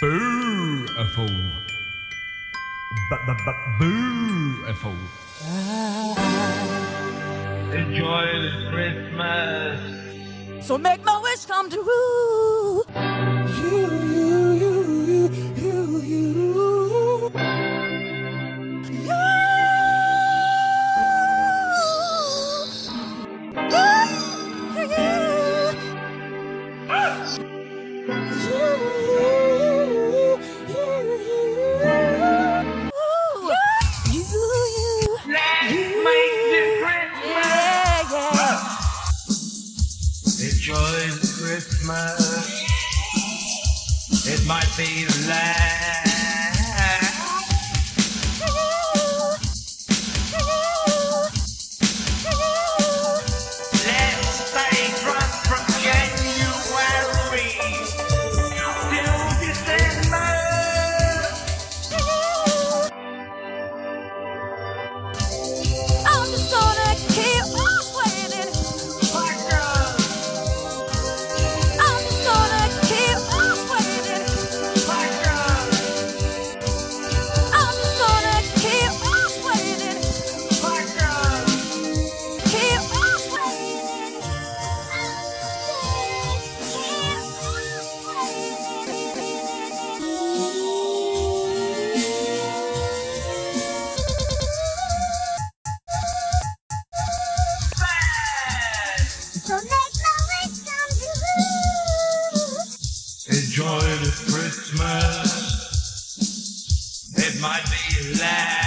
Beautiful. Beautiful. Enjoy the Christmas. So make my wish come true. You, Enjoy the Christmas. It might be the last. Enjoy Christmas. It might be last.